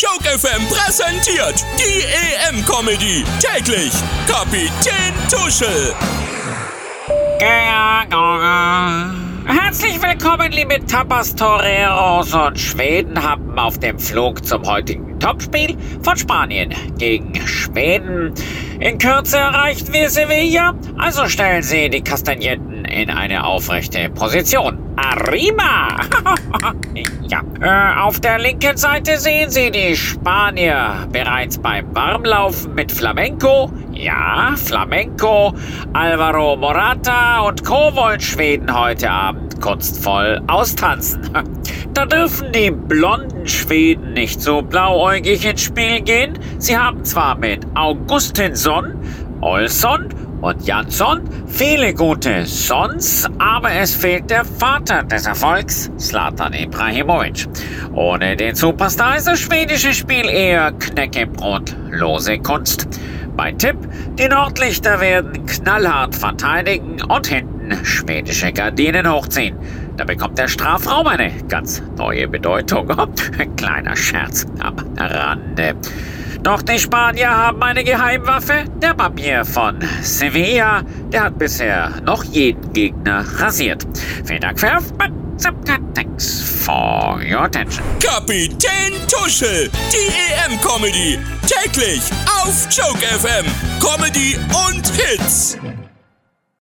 Joke FM präsentiert die EM-Comedy. Täglich Kapitän Tuschel. Herzlich willkommen, liebe Tapas-Toreros und Schwedenhappen auf dem Flug zum heutigen Topspiel von Spanien gegen Schweden. In Kürze erreichen wir Sevilla, also stellen Sie die Kastagnetten in eine aufrechte Position. Arriba! ja, äh, auf der linken Seite sehen Sie die Spanier bereits beim Warmlaufen mit Flamenco. Ja, Flamenco, Alvaro Morata und Co. wollen Schweden heute Abend kunstvoll austanzen. Da dürfen die blonden Schweden nicht so blauäugig ins Spiel gehen. Sie haben zwar mit Augustinsson, Olsson und Jansson viele gute Sons, aber es fehlt der Vater des Erfolgs, Slatan Ibrahimovic. Ohne den Superstar ist das schwedische Spiel eher knäckebrotlose Kunst. Mein Tipp, die Nordlichter werden knallhart verteidigen und hinten schwedische Gardinen hochziehen. Da bekommt der Strafraum eine ganz neue Bedeutung. Kleiner Scherz am Rande. Doch die Spanier haben eine Geheimwaffe. Der Barbier von Sevilla, der hat bisher noch jeden Gegner rasiert. Vielen Dank für Thanks for your attention. Kapitän Tuschel, die EM-Comedy. Täglich auf Joke FM. Comedy und Hits.